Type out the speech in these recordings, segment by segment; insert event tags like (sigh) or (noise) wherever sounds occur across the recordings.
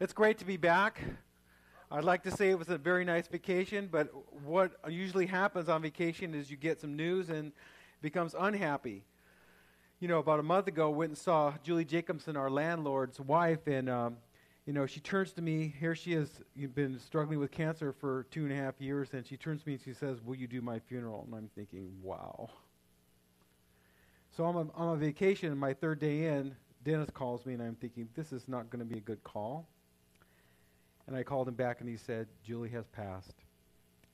It's great to be back. I'd like to say it was a very nice vacation, but what usually happens on vacation is you get some news and becomes unhappy. You know, about a month ago, went and saw Julie Jacobson, our landlord's wife, and um, you know, she turns to me. Here she you've been struggling with cancer for two and a half years, and she turns to me and she says, "Will you do my funeral?" And I'm thinking, "Wow." So I'm on, on a vacation, my third day in, Dennis calls me, and I'm thinking, "This is not going to be a good call." And I called him back, and he said, Julie has passed.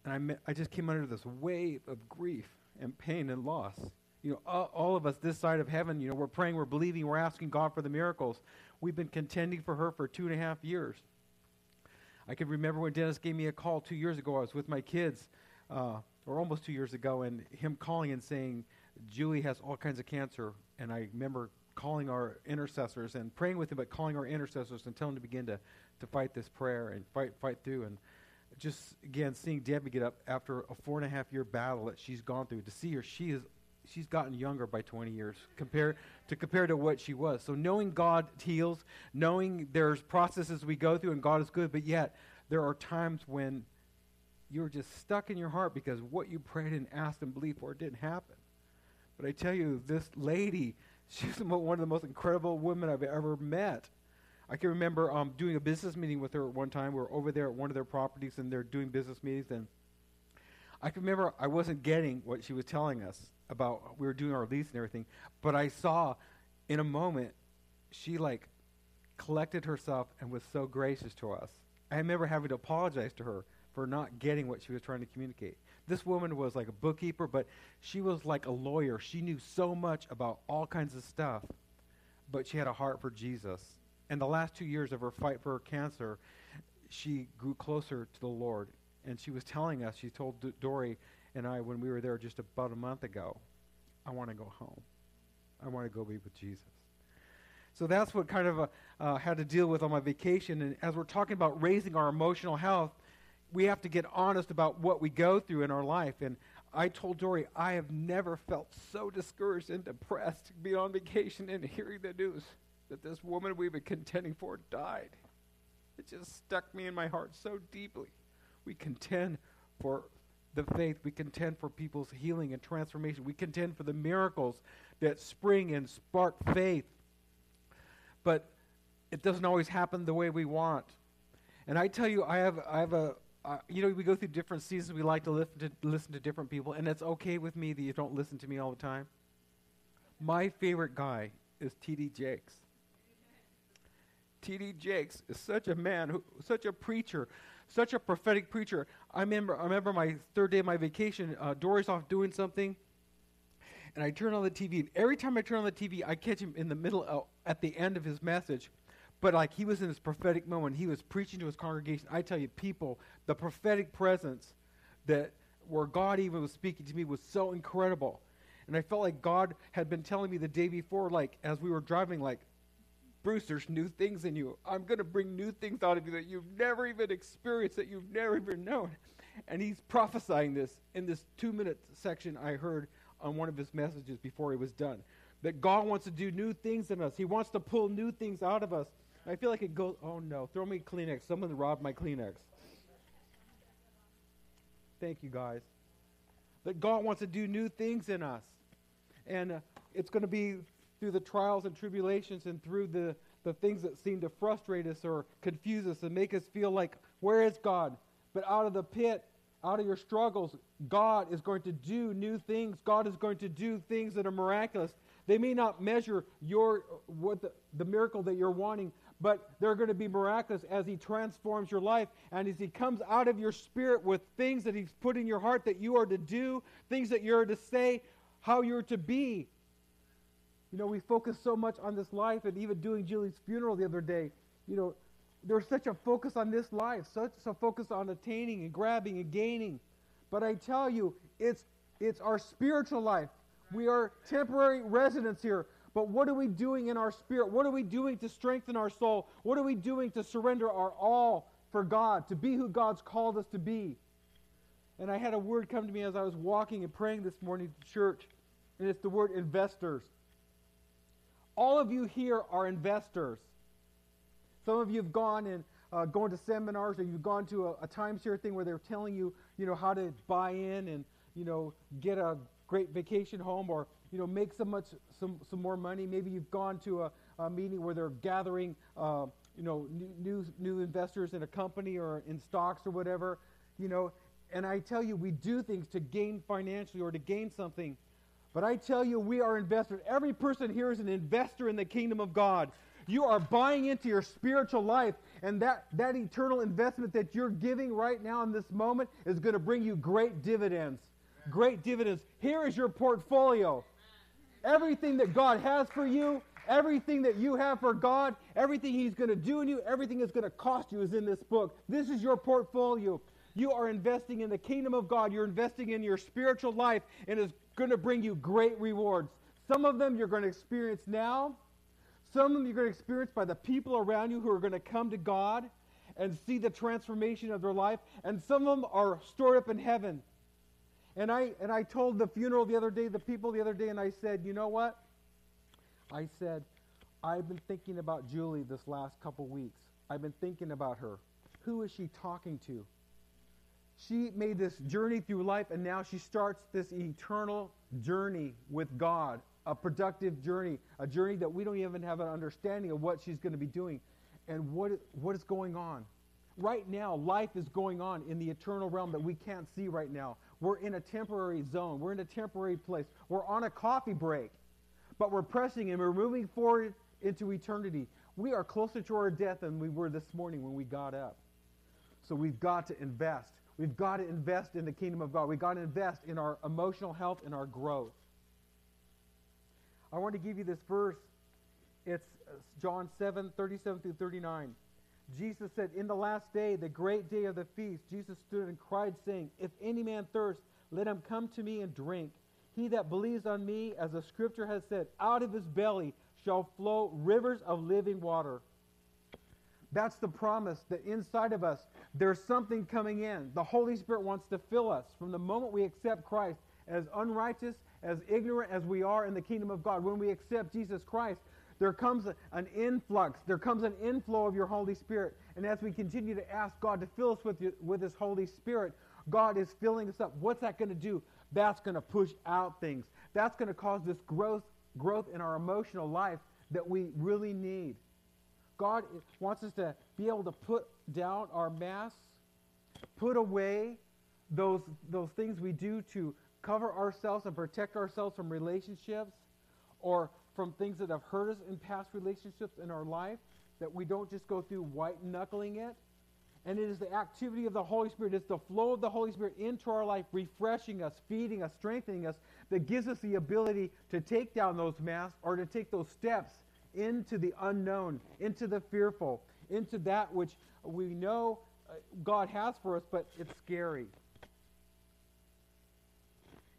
And I, I just came under this wave of grief and pain and loss. You know, all, all of us this side of heaven, you know, we're praying, we're believing, we're asking God for the miracles. We've been contending for her for two and a half years. I can remember when Dennis gave me a call two years ago. I was with my kids, uh, or almost two years ago, and him calling and saying, Julie has all kinds of cancer. And I remember calling our intercessors and praying with him, but calling our intercessors and telling them to begin to to fight this prayer and fight fight through. And just again seeing Debbie get up after a four and a half year battle that she's gone through to see her she is she's gotten younger by 20 years compared to compare to what she was. So knowing God heals knowing there's processes we go through and God is good but yet there are times when you're just stuck in your heart because what you prayed and asked and believed for didn't happen. But I tell you this lady (laughs) she's one of the most incredible women I've ever met I can remember um, doing a business meeting with her at one time. We were over there at one of their properties, and they're doing business meetings. And I can remember I wasn't getting what she was telling us about. We were doing our lease and everything, but I saw in a moment she like collected herself and was so gracious to us. I remember having to apologize to her for not getting what she was trying to communicate. This woman was like a bookkeeper, but she was like a lawyer. She knew so much about all kinds of stuff, but she had a heart for Jesus and the last two years of her fight for her cancer, she grew closer to the Lord. And she was telling us, she told D- Dory and I when we were there just about a month ago, I want to go home. I want to go be with Jesus. So that's what kind of uh, uh, had to deal with on my vacation. And as we're talking about raising our emotional health, we have to get honest about what we go through in our life. And I told Dory, I have never felt so discouraged and depressed being on vacation and hearing the news that this woman we've been contending for died. It just stuck me in my heart so deeply. We contend for the faith. We contend for people's healing and transformation. We contend for the miracles that spring and spark faith. But it doesn't always happen the way we want. And I tell you, I have, I have a, uh, you know, we go through different seasons. We like to listen to listen to different people, and it's okay with me that you don't listen to me all the time. My favorite guy is T.D. Jakes. T.D. Jakes is such a man, who, such a preacher, such a prophetic preacher. I remember, I remember my third day of my vacation, uh, Dory's off doing something, and I turn on the TV, and every time I turn on the TV, I catch him in the middle, uh, at the end of his message. But like he was in his prophetic moment, he was preaching to his congregation. I tell you, people, the prophetic presence that where God even was speaking to me was so incredible. And I felt like God had been telling me the day before, like as we were driving, like, Bruce, there's new things in you. I'm going to bring new things out of you that you've never even experienced, that you've never even known. And he's prophesying this in this two minute section I heard on one of his messages before he was done. That God wants to do new things in us, He wants to pull new things out of us. I feel like it goes, oh no, throw me Kleenex. Someone robbed my Kleenex. Thank you, guys. That God wants to do new things in us. And uh, it's going to be through the trials and tribulations and through the, the things that seem to frustrate us or confuse us and make us feel like, where is God? But out of the pit, out of your struggles, God is going to do new things. God is going to do things that are miraculous. They may not measure your what the, the miracle that you're wanting, but they're going to be miraculous as He transforms your life and as He comes out of your spirit with things that He's put in your heart that you are to do, things that you're to say, how you're to be. You know, we focus so much on this life, and even doing Julie's funeral the other day, you know, there's such a focus on this life, such a focus on attaining and grabbing and gaining. But I tell you, it's it's our spiritual life. We are temporary residents here. But what are we doing in our spirit? What are we doing to strengthen our soul? What are we doing to surrender our all for God, to be who God's called us to be? And I had a word come to me as I was walking and praying this morning to church, and it's the word investors. All of you here are investors. Some of you have gone and uh, going to seminars or you've gone to a, a timeshare thing where they're telling you, you know, how to buy in and, you know, get a great vacation home or, you know, make some much some, some more money. Maybe you've gone to a, a meeting where they're gathering, uh, you know, new, new, new investors in a company or in stocks or whatever, you know. And I tell you, we do things to gain financially or to gain something. But I tell you, we are investors. Every person here is an investor in the kingdom of God. You are buying into your spiritual life, and that, that eternal investment that you're giving right now in this moment is going to bring you great dividends. Great dividends. Here is your portfolio. Everything that God has for you, everything that you have for God, everything He's going to do in you, everything that's going to cost you is in this book. This is your portfolio. You are investing in the kingdom of God. You're investing in your spiritual life, and it's going to bring you great rewards. Some of them you're going to experience now. Some of them you're going to experience by the people around you who are going to come to God and see the transformation of their life. And some of them are stored up in heaven. And I, and I told the funeral the other day, the people the other day, and I said, you know what? I said, I've been thinking about Julie this last couple weeks. I've been thinking about her. Who is she talking to? She made this journey through life, and now she starts this eternal journey with God a productive journey, a journey that we don't even have an understanding of what she's going to be doing and what, what is going on. Right now, life is going on in the eternal realm that we can't see right now. We're in a temporary zone. We're in a temporary place. We're on a coffee break, but we're pressing and we're moving forward into eternity. We are closer to our death than we were this morning when we got up. So we've got to invest. We've got to invest in the kingdom of God. We've got to invest in our emotional health and our growth. I want to give you this verse. It's uh, John 7, 37 through 39. Jesus said, In the last day, the great day of the feast, Jesus stood and cried, saying, If any man thirst, let him come to me and drink. He that believes on me, as the scripture has said, out of his belly shall flow rivers of living water. That's the promise that inside of us, there's something coming in. The Holy Spirit wants to fill us from the moment we accept Christ as unrighteous as ignorant as we are in the kingdom of God, when we accept Jesus Christ, there comes an influx, there comes an inflow of your Holy Spirit. And as we continue to ask God to fill us with, with His Holy Spirit, God is filling us up. What's that going to do? That's going to push out things. That's going to cause this growth, growth in our emotional life that we really need. God wants us to be able to put down our masks, put away those, those things we do to cover ourselves and protect ourselves from relationships or from things that have hurt us in past relationships in our life, that we don't just go through white knuckling it. And it is the activity of the Holy Spirit, it's the flow of the Holy Spirit into our life, refreshing us, feeding us, strengthening us, that gives us the ability to take down those masks or to take those steps into the unknown, into the fearful, into that which we know uh, God has for us, but it's scary.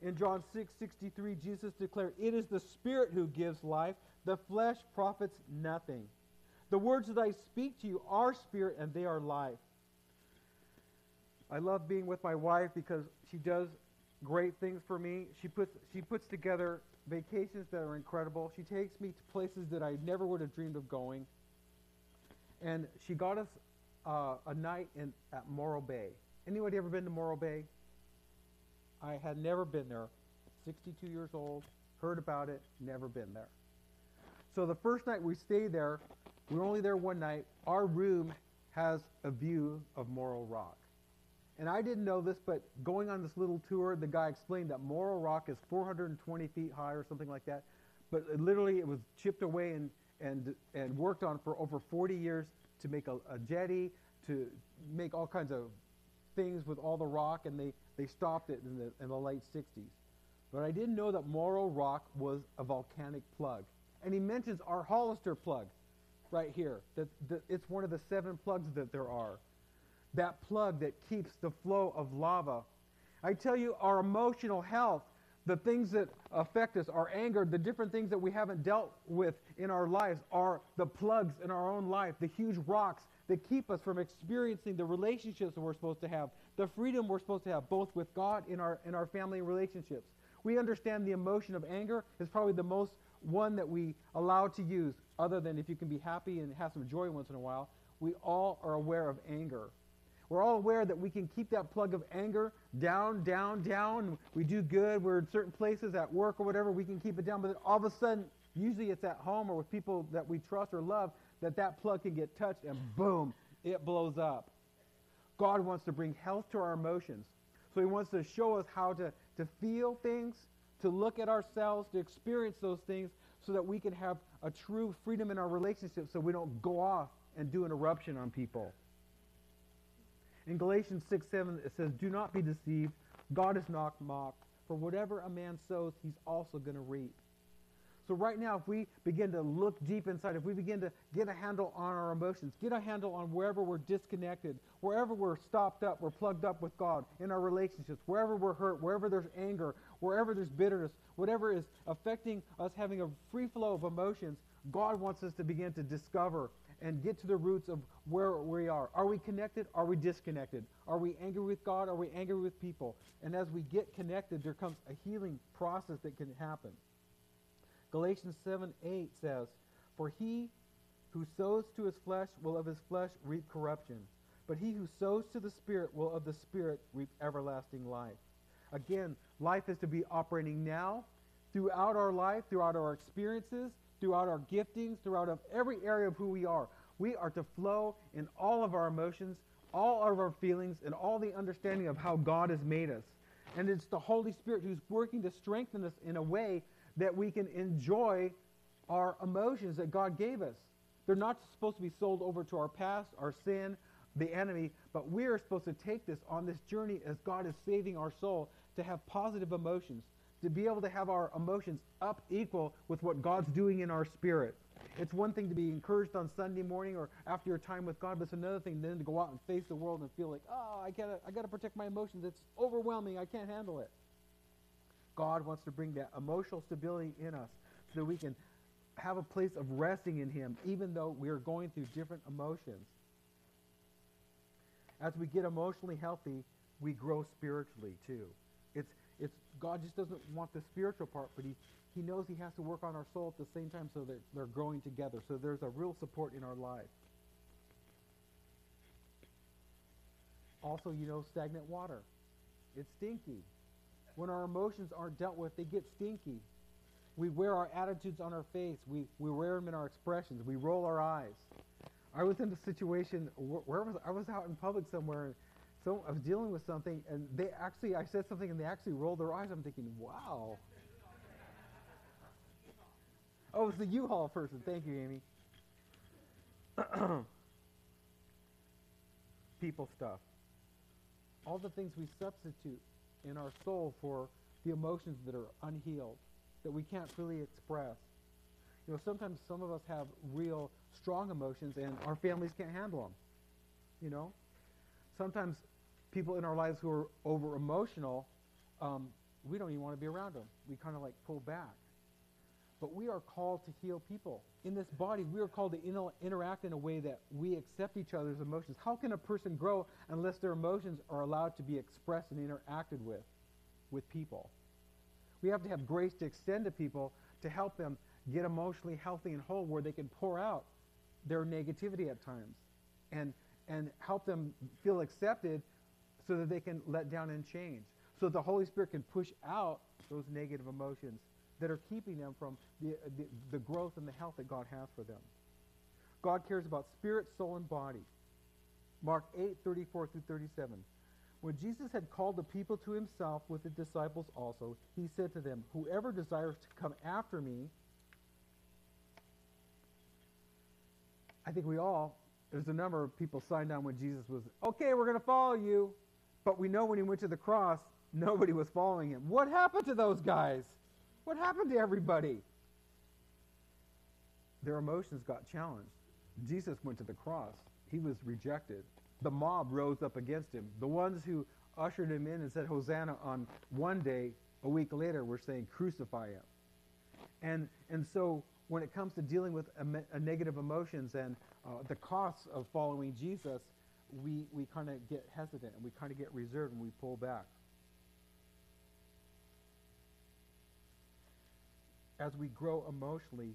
In John 6 63, Jesus declared, It is the Spirit who gives life, the flesh profits nothing. The words that I speak to you are spirit and they are life. I love being with my wife because she does great things for me. She puts, she puts together vacations that are incredible. She takes me to places that I never would have dreamed of going. And she got us uh, a night in, at Morro Bay. Anybody ever been to Morro Bay? I had never been there. 62 years old, heard about it, never been there. So the first night we stayed there, we were only there one night. Our room has a view of Morro Rock. And I didn't know this, but going on this little tour, the guy explained that Morro Rock is 420 feet high or something like that. But it literally, it was chipped away and, and, and worked on for over 40 years to make a, a jetty, to make all kinds of things with all the rock, and they, they stopped it in the, in the late 60s. But I didn't know that Morro Rock was a volcanic plug. And he mentions our Hollister plug right here. That, that it's one of the seven plugs that there are. That plug that keeps the flow of lava. I tell you, our emotional health, the things that affect us, our anger, the different things that we haven't dealt with in our lives are the plugs in our own life, the huge rocks that keep us from experiencing the relationships that we're supposed to have, the freedom we're supposed to have, both with God in our, in our family relationships. We understand the emotion of anger is probably the most one that we allow to use, other than if you can be happy and have some joy once in a while, we all are aware of anger. We're all aware that we can keep that plug of anger down, down, down. We do good. We're in certain places at work or whatever. We can keep it down. But all of a sudden, usually it's at home or with people that we trust or love, that that plug can get touched and boom, it blows up. God wants to bring health to our emotions. So he wants to show us how to, to feel things, to look at ourselves, to experience those things so that we can have a true freedom in our relationships so we don't go off and do an eruption on people. In Galatians 6 7, it says, Do not be deceived. God is not mocked. For whatever a man sows, he's also going to reap. So, right now, if we begin to look deep inside, if we begin to get a handle on our emotions, get a handle on wherever we're disconnected, wherever we're stopped up, we're plugged up with God in our relationships, wherever we're hurt, wherever there's anger, wherever there's bitterness, whatever is affecting us having a free flow of emotions, God wants us to begin to discover and get to the roots of where we are. Are we connected? Are we disconnected? Are we angry with God? Are we angry with people? And as we get connected, there comes a healing process that can happen. Galatians 7 8 says, For he who sows to his flesh will of his flesh reap corruption, but he who sows to the Spirit will of the Spirit reap everlasting life. Again, life is to be operating now, throughout our life, throughout our experiences, throughout our giftings, throughout of every area of who we are. We are to flow in all of our emotions, all of our feelings, and all the understanding of how God has made us. And it's the Holy Spirit who's working to strengthen us in a way that we can enjoy our emotions that God gave us. They're not supposed to be sold over to our past, our sin, the enemy, but we are supposed to take this on this journey as God is saving our soul to have positive emotions, to be able to have our emotions up equal with what God's doing in our spirit. It's one thing to be encouraged on Sunday morning or after your time with God, but it's another thing then to go out and face the world and feel like, oh, I gotta, I gotta protect my emotions. It's overwhelming. I can't handle it. God wants to bring that emotional stability in us so that we can have a place of resting in Him, even though we are going through different emotions. As we get emotionally healthy, we grow spiritually too. It's, God just doesn't want the spiritual part, but he, he knows He has to work on our soul at the same time so that they're growing together. So there's a real support in our life. Also, you know, stagnant water. It's stinky. When our emotions aren't dealt with, they get stinky. We wear our attitudes on our face. We, we wear them in our expressions. We roll our eyes. I was in a situation where, was I was out in public somewhere. So I was dealing with something, and they actually I said something, and they actually rolled their eyes. I'm thinking, wow. Oh, it's the U-Haul person. Thank you, Amy. (clears throat) People stuff. All the things we substitute in our soul for the emotions that are unhealed, that we can't really express. You know, sometimes some of us have real strong emotions and our families can't handle them. You know? Sometimes people in our lives who are over emotional, um, we don't even want to be around them. We kind of like pull back. But we are called to heal people. In this body, we are called to inter- interact in a way that we accept each other's emotions. How can a person grow unless their emotions are allowed to be expressed and interacted with with people? We have to have grace to extend to people to help them get emotionally healthy and whole where they can pour out their negativity at times and and help them feel accepted so that they can let down and change. So the Holy Spirit can push out those negative emotions that are keeping them from the, the, the, growth and the health that God has for them. God cares about spirit, soul, and body. Mark 8, 34 through 37. When Jesus had called the people to himself with the disciples also, he said to them, Whoever desires to come after me, I think we all, there's a number of people signed on when Jesus was, okay, we're going to follow you. But we know when he went to the cross, nobody was following him. What happened to those guys? What happened to everybody? Their emotions got challenged. Jesus went to the cross. He was rejected. The mob rose up against him. The ones who ushered him in and said Hosanna on one day, a week later, were saying crucify him. And, and so when it comes to dealing with a, a negative emotions and uh, the costs of following Jesus, we, we kind of get hesitant and we kind of get reserved and we pull back. as we grow emotionally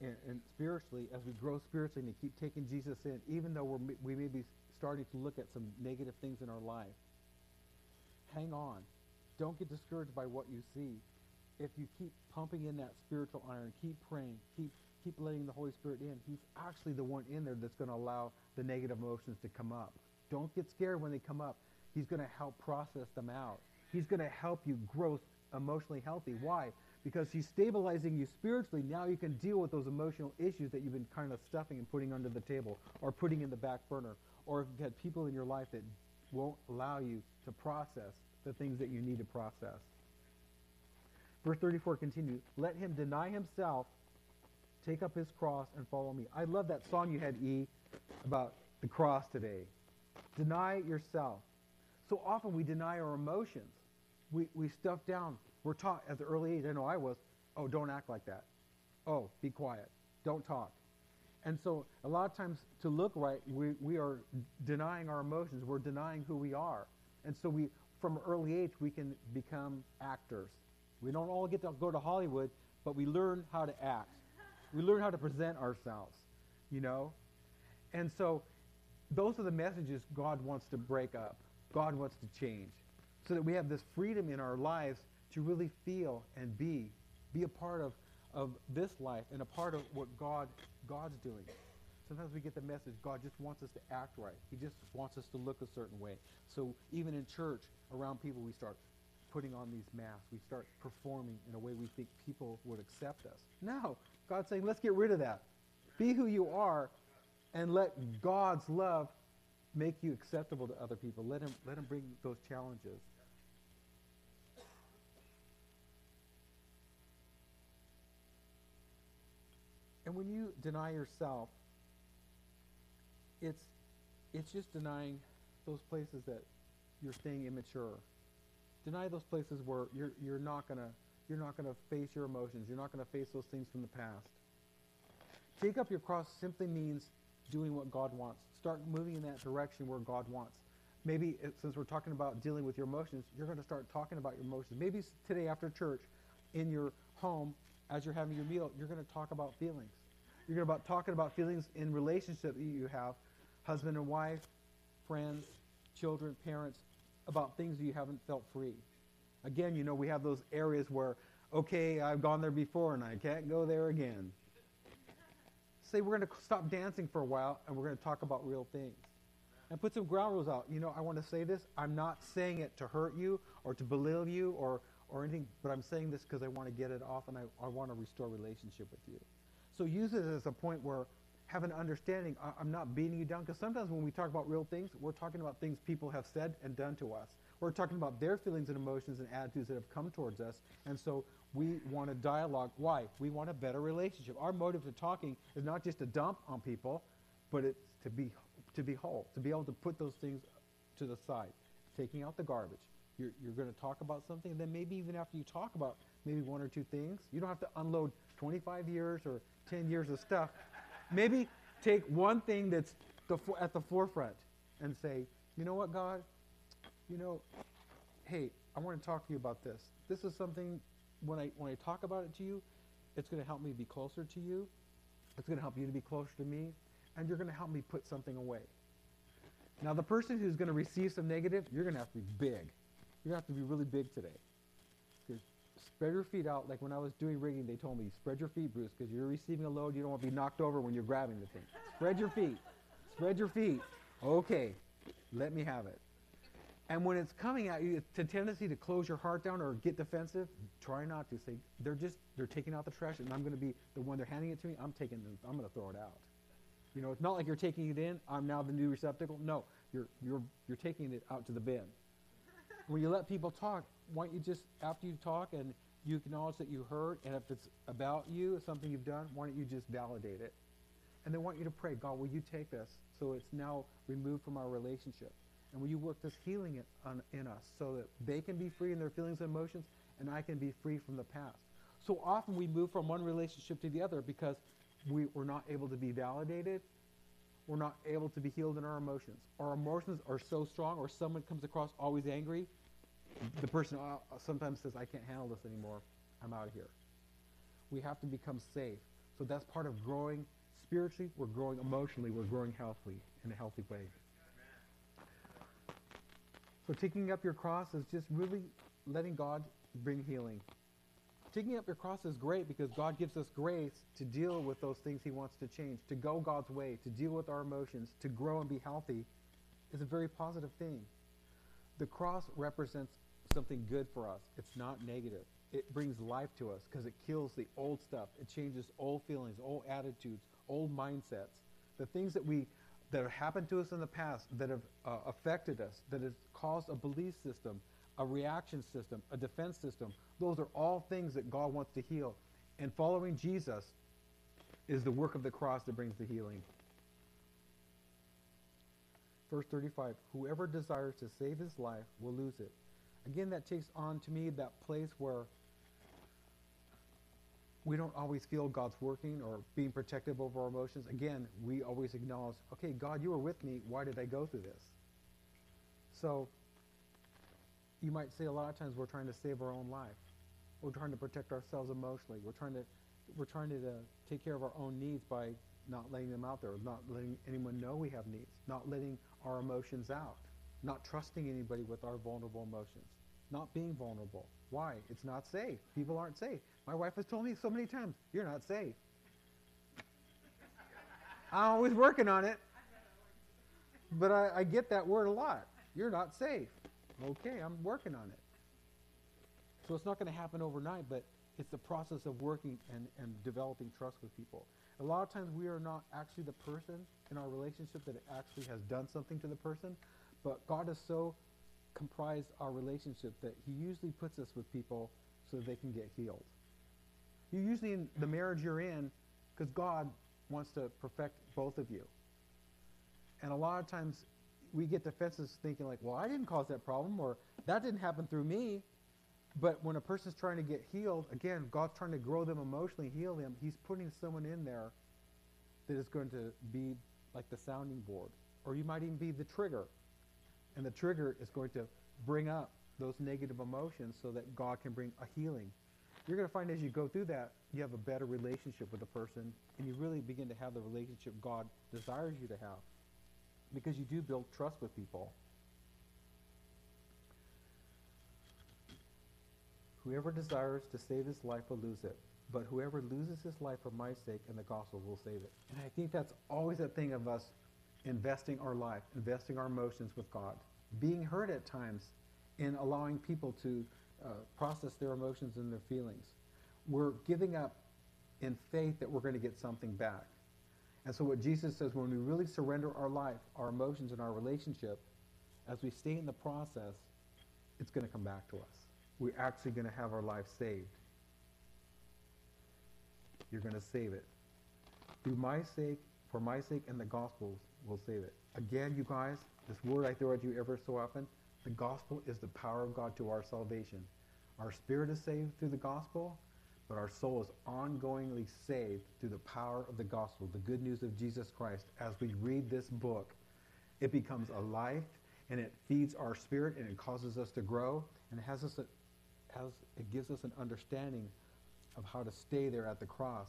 and, and spiritually, as we grow spiritually and keep taking Jesus in, even though we're, we may be starting to look at some negative things in our life, hang on. Don't get discouraged by what you see. If you keep pumping in that spiritual iron, keep praying, keep keep letting the Holy Spirit in, He's actually the one in there that's going to allow the negative emotions to come up. Don't get scared when they come up. He's going to help process them out. He's going to help you grow emotionally healthy. Why? Because He's stabilizing you spiritually. Now you can deal with those emotional issues that you've been kind of stuffing and putting under the table or putting in the back burner. Or if you've had people in your life that won't allow you to process the things that you need to process. Verse 34 continues, let him deny himself, take up his cross, and follow me. I love that song you had, E, about the cross today. Deny yourself. So often we deny our emotions. We, we stuff down. We're taught at the early age, I know I was, oh, don't act like that. Oh, be quiet. Don't talk. And so a lot of times to look right, we, we are denying our emotions. We're denying who we are. And so we, from early age, we can become actors. We don't all get to go to Hollywood, but we learn how to act. We learn how to present ourselves, you know? And so those are the messages God wants to break up. God wants to change. So that we have this freedom in our lives to really feel and be, be a part of, of this life and a part of what God, God's doing. Sometimes we get the message God just wants us to act right. He just wants us to look a certain way. So even in church, around people, we start putting on these masks. We start performing in a way we think people would accept us. No, God's saying, let's get rid of that. Be who you are and let God's love make you acceptable to other people. Let him, let him bring those challenges. And when you deny yourself, it's, it's just denying those places that you're staying immature. Deny those places where you're, you're not going to you're not going to face your emotions. You're not going to face those things from the past. Take up your cross simply means doing what God wants. Start moving in that direction where God wants. Maybe uh, since we're talking about dealing with your emotions, you're going to start talking about your emotions. Maybe today after church, in your home, as you're having your meal, you're going to talk about feelings. You're going to about talking about feelings in relationship that you have, husband and wife, friends, children, parents, about things that you haven't felt free. Again, you know, we have those areas where, okay, I've gone there before and I can't go there again. Say we're going to stop dancing for a while and we're going to talk about real things. And put some ground rules out. You know, I want to say this. I'm not saying it to hurt you or to belittle you or, or anything, but I'm saying this because I want to get it off and I, I want to restore relationship with you. So use it as a point where have an understanding. I, I'm not beating you down because sometimes when we talk about real things, we're talking about things people have said and done to us. We're talking about their feelings and emotions and attitudes that have come towards us. And so we want a dialogue. Why? We want a better relationship. Our motive for talking is not just to dump on people, but it's to be to be whole, to be able to put those things to the side, taking out the garbage. You're, you're going to talk about something, and then maybe even after you talk about maybe one or two things, you don't have to unload 25 years or 10 years of stuff maybe take one thing that's the, at the forefront and say, you know what, God? You know, hey, I want to talk to you about this. This is something, when I, when I talk about it to you, it's going to help me be closer to you. It's going to help you to be closer to me. And you're going to help me put something away. Now, the person who's going to receive some negative, you're going to have to be big. You're going to have to be really big today. Spread your feet out. Like when I was doing rigging, they told me, spread your feet, Bruce, because you're receiving a load. You don't want to be knocked over when you're grabbing the thing. Spread your feet. Spread your feet. Okay, let me have it. And when it's coming at you, it's a tendency to close your heart down or get defensive. Try not to. Say they're just they're taking out the trash, and I'm going to be the one they're handing it to me. I'm taking them. I'm going to throw it out. You know, it's not like you're taking it in. I'm now the new receptacle. No, you're you're you're taking it out to the bin. When you let people talk, why don't you just after you talk and you acknowledge that you heard, and if it's about you, something you've done, why don't you just validate it? And they want you to pray, God, will you take this so it's now removed from our relationship? And will you work this healing in, on, in us so that they can be free in their feelings and emotions and I can be free from the past? So often we move from one relationship to the other because we, we're not able to be validated. We're not able to be healed in our emotions. Our emotions are so strong or someone comes across always angry the person uh, sometimes says, I can't handle this anymore. I'm out of here. we have to become safe. So that's part of growing spiritually, we're growing emotionally, we're growing healthily in a healthy way. So taking up your cross is just really letting God bring healing. Taking up your cross is great because God gives us grace to deal with those things he wants to change, to go God's way, to deal with our emotions, to grow and be healthy is a very positive thing. The cross represents something good for us. It's not negative. It brings life to us because it kills the old stuff. It changes old feelings, old attitudes, old mindsets. The things that we that have happened to us in the past that have uh, affected us, that has caused a belief system, a reaction system, a defense system. Those are all things that God wants to heal. And following Jesus is the work of the cross that brings the healing. Verse 35 Whoever desires to save his life will lose it. Again, that takes on to me that place where we don't always feel God's working or being protective over our emotions. Again, we always acknowledge, okay, God, you were with me. Why did I go through this? So you might say a lot of times we're trying to save our own life. We're trying to protect ourselves emotionally. We're trying to we're trying to uh, take care of our own needs by not letting them out there, not letting anyone know we have needs, not letting our emotions out, not trusting anybody with our vulnerable emotions, not being vulnerable. Why? It's not safe. People aren't safe. My wife has told me so many times, you're not safe. I'm always working on it. But I, I, get that word a lot. You're not safe. Okay, I'm working on it. So it's not going to happen overnight, but it's the process of working and, and developing trust with people. A lot of times we are not actually the person in our relationship that actually has done something to the person, but God is so comprised our relationship that he usually puts us with people so they can get healed. You're usually in the marriage you're in because God wants to perfect both of you. And a lot of times we get defenses thinking like, well, I didn't cause that problem or that didn't happen through me. But when a person's trying to get healed, again, God's trying to grow them emotionally, heal them. He's putting someone in there that is going to be like the sounding board. Or you might even be the trigger. And the trigger is going to bring up those negative emotions so that God can bring a healing. You're going to find as you go through that, you have a better relationship with the person, and you really begin to have the relationship God desires you to have. Because you do build trust with people. Whoever desires to save his life will lose it, but whoever loses his life for my sake and the gospel will save it. And I think that's always a thing of us investing our life, investing our emotions with God, being hurt at times in allowing people to uh, process their emotions and their feelings. We're giving up in faith that we're going to get something back. And so what Jesus says, when we really surrender our life, our emotions, and our relationship, as we stay in the process, it's going to come back to us we're actually going to have our life saved. You're going to save it. Through my sake, for my sake, and the gospel will save it. Again, you guys, this word I throw at you ever so often, the gospel is the power of God to our salvation. Our spirit is saved through the gospel, but our soul is ongoingly saved through the power of the gospel, the good news of Jesus Christ. As we read this book, it becomes a life and it feeds our spirit and it causes us to grow and it has us has, it gives us an understanding of how to stay there at the cross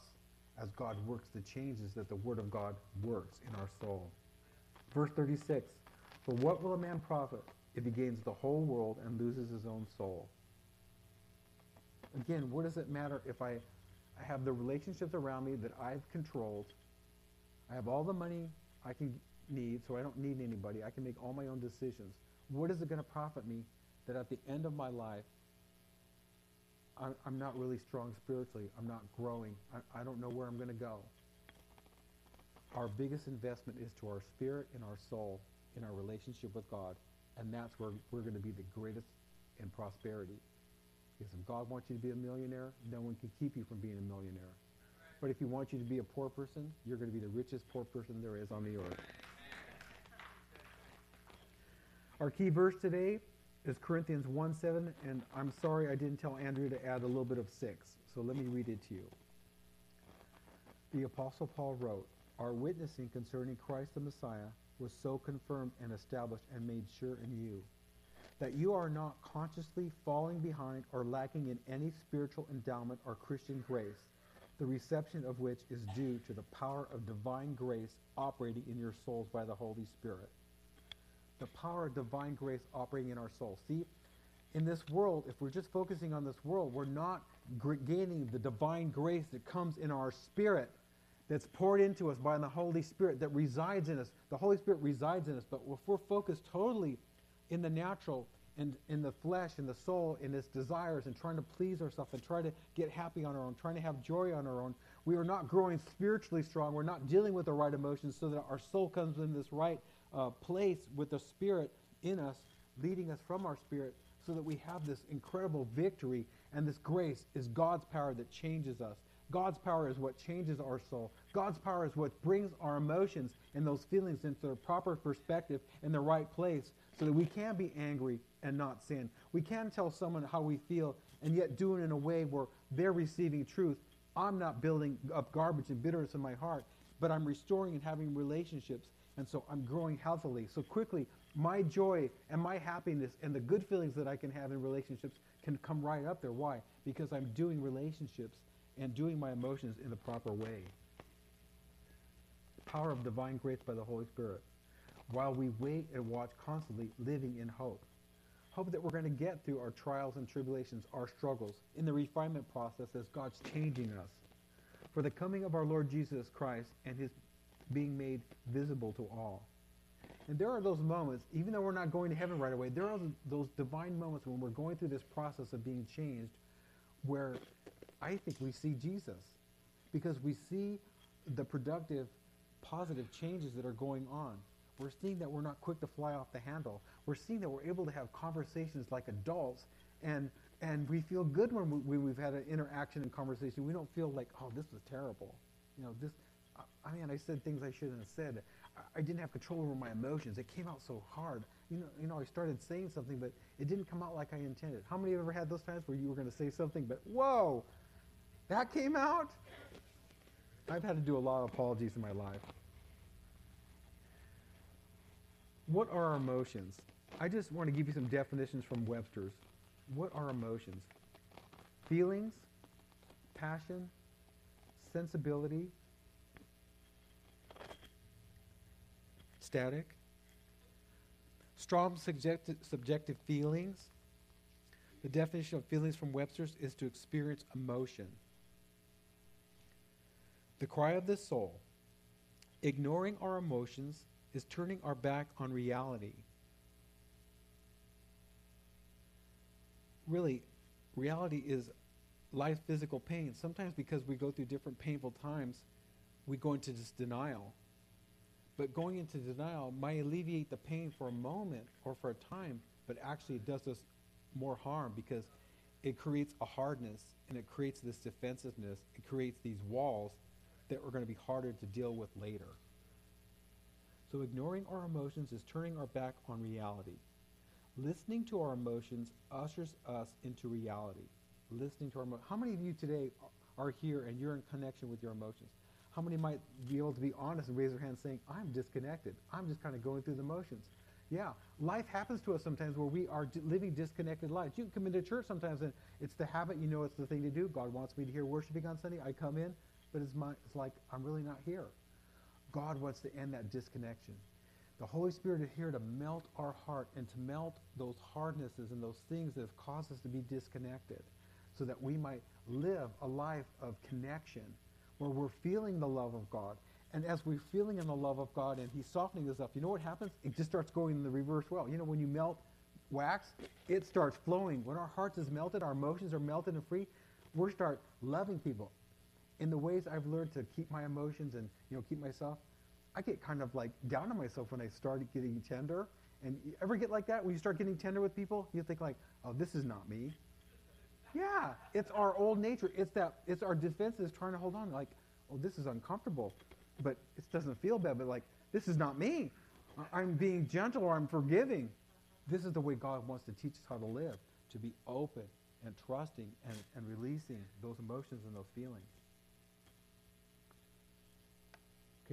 as God works the changes that the Word of God works in our soul. Verse 36, For what will a man profit if he gains the whole world and loses his own soul? Again, what does it matter if I, I have the relationships around me that I've controlled, I have all the money I can need, so I don't need anybody, I can make all my own decisions. What is it going to profit me that at the end of my life, I'm, I'm not really strong spiritually. I'm not growing. I, I don't know where I'm going to go. Our biggest investment is to our spirit and our soul in our relationship with God. And that's where we're going to be the greatest in prosperity. Because if God wants you to be a millionaire, no one can keep you from being a millionaire. But if he wants you to be a poor person, you're going to be the richest poor person there is on the earth. Our key verse today is Corinthians 1 7, and I'm sorry I didn't tell Andrew to add a little bit of 6, so let me read it to you. The Apostle Paul wrote, Our witnessing concerning Christ the Messiah was so confirmed and established and made sure in you, that you are not consciously falling behind or lacking in any spiritual endowment or Christian grace, the reception of which is due to the power of divine grace operating in your souls by the Holy Spirit. The power of divine grace operating in our souls. See, in this world, if we're just focusing on this world, we're not gaining the divine grace that comes in our spirit, that's poured into us by the Holy Spirit, that resides in us. The Holy Spirit resides in us, but if we're focused totally in the natural and in the flesh and the soul and its desires and trying to please ourselves and try to get happy on our own, trying to have joy on our own, we are not growing spiritually strong. We're not dealing with the right emotions so that our soul comes in this right uh, place with the Spirit in us, leading us from our spirit so that we have this incredible victory and this grace is God's power that changes us. God's power is what changes our soul. God's power is what brings our emotions and those feelings into their proper perspective in the right place so that we can be angry and not sin. We can tell someone how we feel and yet do it in a way where they're receiving truth. I'm not building up garbage and bitterness in my heart, but I'm restoring and having relationships. And so I'm growing healthily. So quickly, my joy and my happiness and the good feelings that I can have in relationships can come right up there. Why? Because I'm doing relationships and doing my emotions in the proper way. Power of divine grace by the Holy Spirit. While we wait and watch constantly, living in hope. Hope that we're going to get through our trials and tribulations, our struggles, in the refinement process as God's changing us. For the coming of our Lord Jesus Christ and his being made visible to all. And there are those moments, even though we're not going to heaven right away, there are those divine moments when we're going through this process of being changed where I think we see Jesus. Because we see the productive, positive changes that are going on. We're seeing that we're not quick to fly off the handle. We're seeing that we're able to have conversations like adults, and and we feel good when, we, we've had an interaction and conversation. We don't feel like, oh, this was terrible. You know, this. I mean, I said things I shouldn't have said. I didn't have control over my emotions. It came out so hard. You know, you know, I started saying something, but it didn't come out like I intended. How many have ever had those times where you were going to say something, but whoa, that came out? I've had to do a lot of apologies in my life. What are our emotions? I just want to give you some definitions from Webster's. What are emotions? Feelings, passion, sensibility, static. Strong subjective, subjective feelings. The definition of feelings from Webster's is to experience emotion. The cry of the soul. Ignoring our emotions is turning our back on reality. Really, reality is life's physical pain. Sometimes because we go through different painful times, we go into this denial. But going into denial might alleviate the pain for a moment or for a time, but actually it does us more harm because it creates a hardness and it creates this defensiveness. It creates these walls that are going to be harder to deal with later. So ignoring our emotions is turning our back on reality. Listening to our emotions ushers us into reality. Listening to our emotions. How many of you today are here and you're in connection with your emotions? How many might be able to be honest and raise their hand saying, I'm disconnected. I'm just kind of going through the motions. Yeah, life happens to us sometimes where we are living disconnected lives. You can come into church sometimes and it's the habit, you know it's the thing to do. God wants me to hear worshiping on Sunday. I come in, but it's, like I'm really not here. God wants to end that disconnection. The Holy Spirit is here to melt our heart and to melt those hardnesses and those things that have caused us to be disconnected so that we might live a life of connection where we're feeling the love of God. And as we're feeling in the love of God and He's softening us up, you know what happens? It just starts going in the reverse well. You know, when you melt wax, it starts flowing. When our hearts is melted, our emotions are melted and free, we start loving people. In the ways I've learned to keep my emotions and, you know, keep myself, I get kind of like down on myself when I start getting tender. And you ever get like that when you start getting tender with people? You think like, oh, this is not me. Yeah, it's our old nature. It's that it's our defenses trying to hold on. Like, oh, this is uncomfortable, but it doesn't feel bad. But like, this is not me. I'm being gentle or I'm forgiving. This is the way God wants to teach us how to live, to be open and trusting and, and releasing those emotions and those feelings.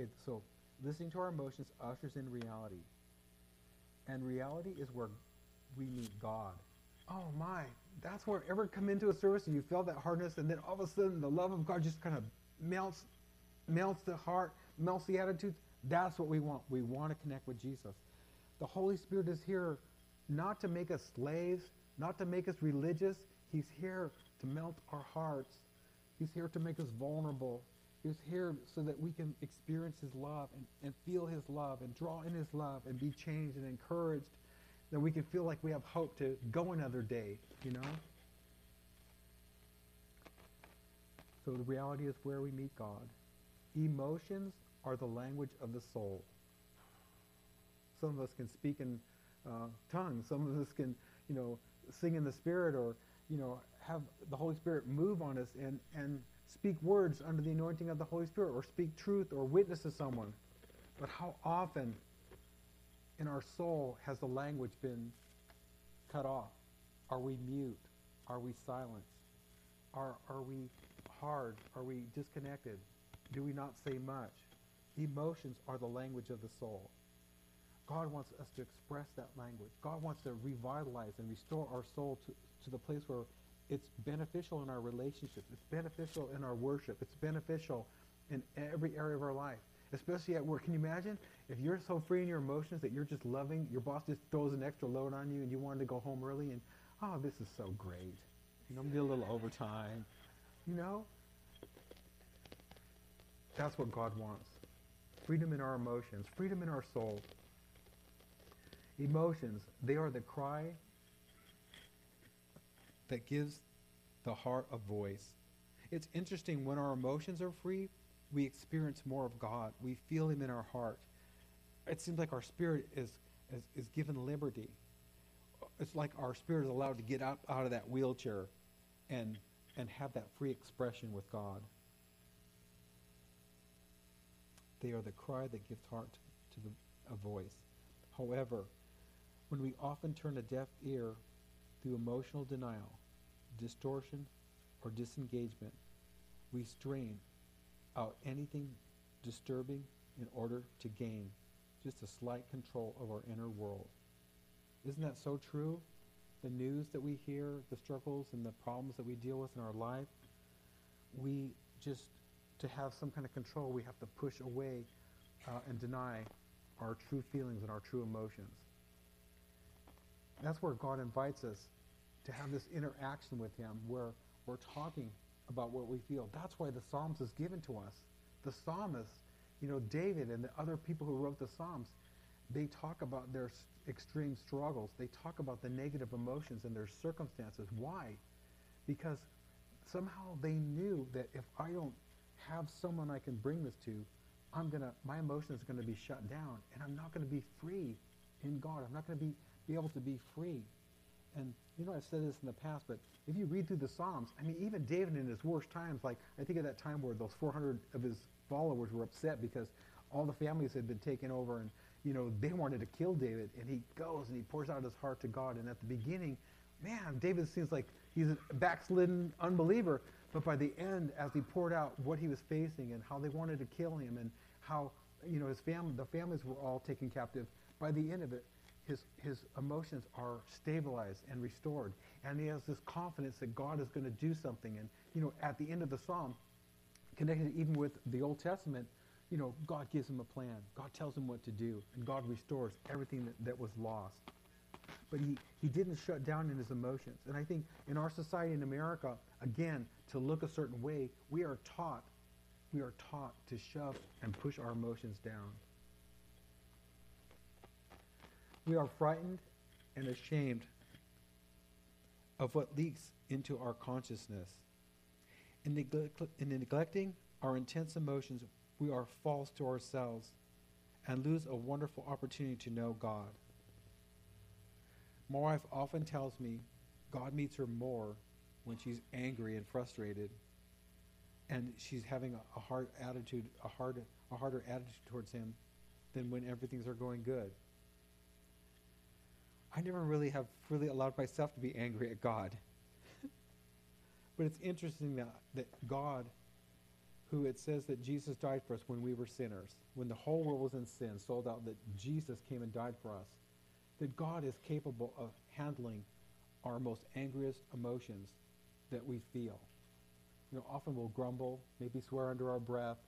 Okay, so listening to our emotions ushers in reality. And reality is where we meet God oh my, that's where ever come into a service and you felt that hardness, and then all of a sudden the love of God just kind of melts, melts the heart, melts the attitudes. That's what we want. We want to connect with Jesus. The Holy Spirit is here not to make us slaves, not to make us religious. He's here to melt our hearts. He's here to make us vulnerable. He's here so that we can experience his love and, and feel his love and draw in his love and be changed and encouraged. That we can feel like we have hope to go another day, you know? So the reality is where we meet God. Emotions are the language of the soul. Some of us can speak in uh, tongues. Some of us can, you know, sing in the Spirit or, you know, have the Holy Spirit move on us and, and speak words under the anointing of the Holy Spirit or speak truth or witness to someone. But how often in our soul has the language been cut off? Are we mute? Are we silent? Are, are we hard? Are we disconnected? Do we not say much? Emotions are the language of the soul. God wants us to express that language. God wants to revitalize and restore our soul to, to the place where it's beneficial in our relationships. It's beneficial in our worship. It's beneficial in every area of our life, especially at work. Can you imagine if you're so free in your emotions that you're just loving, your boss just throws an extra load on you and you wanted to go home early and, oh, this is so great. You know, I'm doing a little overtime. You know? That's what God wants. Freedom in our emotions, freedom in our soul. Emotions, they are the cry that gives the heart a voice. It's interesting when our emotions are free, we experience more of God. We feel Him in our heart. It seems like our spirit is, is, is given liberty. It's like our spirit is allowed to get up out of that wheelchair and, and have that free expression with God. They are the cry that gives heart to the, a voice. However, when we often turn a deaf ear through emotional denial, distortion, or disengagement, we strain out anything disturbing in order to gain just a slight control of our inner world. Isn't that so true? The news that we hear, the struggles and the problems that we deal with in our life, we just, to have some kind of control, we have to push away uh, and deny our true feelings and our true emotions. That's where God invites us to have this interaction with him where we're talking about what we feel. That's why the Psalms is given to us. The psalmist, you know, David and the other people who wrote the Psalms, they talk about their extreme struggles. They talk about the negative emotions and their circumstances. Why? Because somehow they knew that if I don't have someone I can bring this to, I'm gonna my emotions are gonna be shut down and I'm not gonna be free in God. I'm not gonna be, be able to be free. And you know, I've said this in the past, but if you read through the Psalms, I mean, even David in his worst times, like I think of that time where those 400 of his followers were upset because all the families had been taken over and, you know, they wanted to kill David. And he goes and he pours out his heart to God. And at the beginning, man, David seems like he's a backslidden unbeliever. But by the end, as he poured out what he was facing and how they wanted to kill him and how, you know, his family, the families were all taken captive, by the end of it, his, his emotions are stabilized and restored. And he has this confidence that God is going to do something. And, you know, at the end of the psalm, connected even with the Old Testament, you know, God gives him a plan. God tells him what to do. And God restores everything that, that was lost. But he, he didn't shut down in his emotions. And I think in our society in America, again, to look a certain way, we are taught, we are taught to shove and push our emotions down. We are frightened and ashamed of what leaks into our consciousness. In, neglect, in neglecting our intense emotions, we are false to ourselves and lose a wonderful opportunity to know God. My wife often tells me God meets her more when she's angry and frustrated and she's having a, hard attitude, a, hard, a harder attitude towards him than when everything's are going good. I never really have really allowed myself to be angry at God. (laughs) but it's interesting that, that God, who it says that Jesus died for us when we were sinners, when the whole world was in sin, sold out that Jesus came and died for us, that God is capable of handling our most angriest emotions that we feel. You know, often we'll grumble, maybe swear under our breath,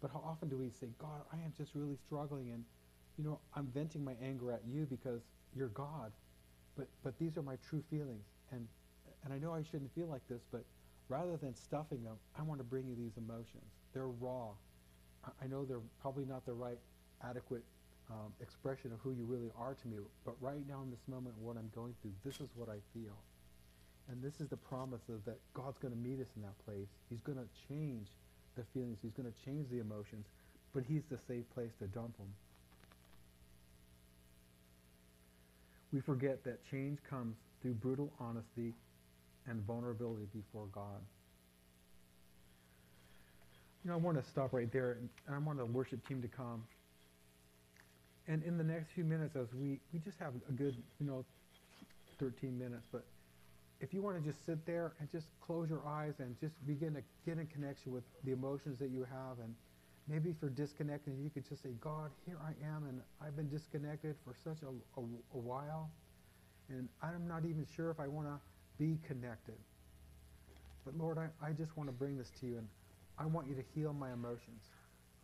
but how often do we say, God, I am just really struggling and, you know, I'm venting my anger at you because you're God, but, but these are my true feelings. And, and I know I shouldn't feel like this, but rather than stuffing them, I want to bring you these emotions. They're raw. I, I know they're probably not the right, adequate um, expression of who you really are to me, but right now in this moment, what I'm going through, this is what I feel. And this is the promise of that God's going to meet us in that place. He's going to change the feelings. He's going to change the emotions, but he's the safe place to dump them. We forget that change comes through brutal honesty and vulnerability before God. You know, I want to stop right there, and I want the worship team to come. And in the next few minutes, as we, we just have a good, you know, 13 minutes, but if you want to just sit there and just close your eyes and just begin to get in connection with the emotions that you have, and maybe you're disconnected, you could just say, God, here I am, and I've been disconnected for such a, a, a while, and I'm not even sure if I want to be connected. But Lord, I, I just want to bring this to you, and I want you to heal my emotions.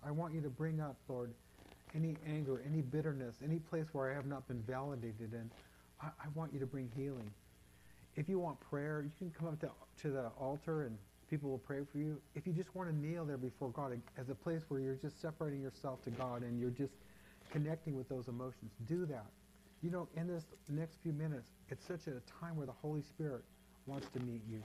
I want you to bring up, Lord, any anger, any bitterness, any place where I have not been validated in. I, I want you to bring healing if you want prayer, you can come up to, to the altar and people will pray for you. If you just want to kneel there before God as a place where you're just separating yourself to God and you're just connecting with those emotions, do that. You know, in this next few minutes, it's such a time where the Holy Spirit wants to meet you.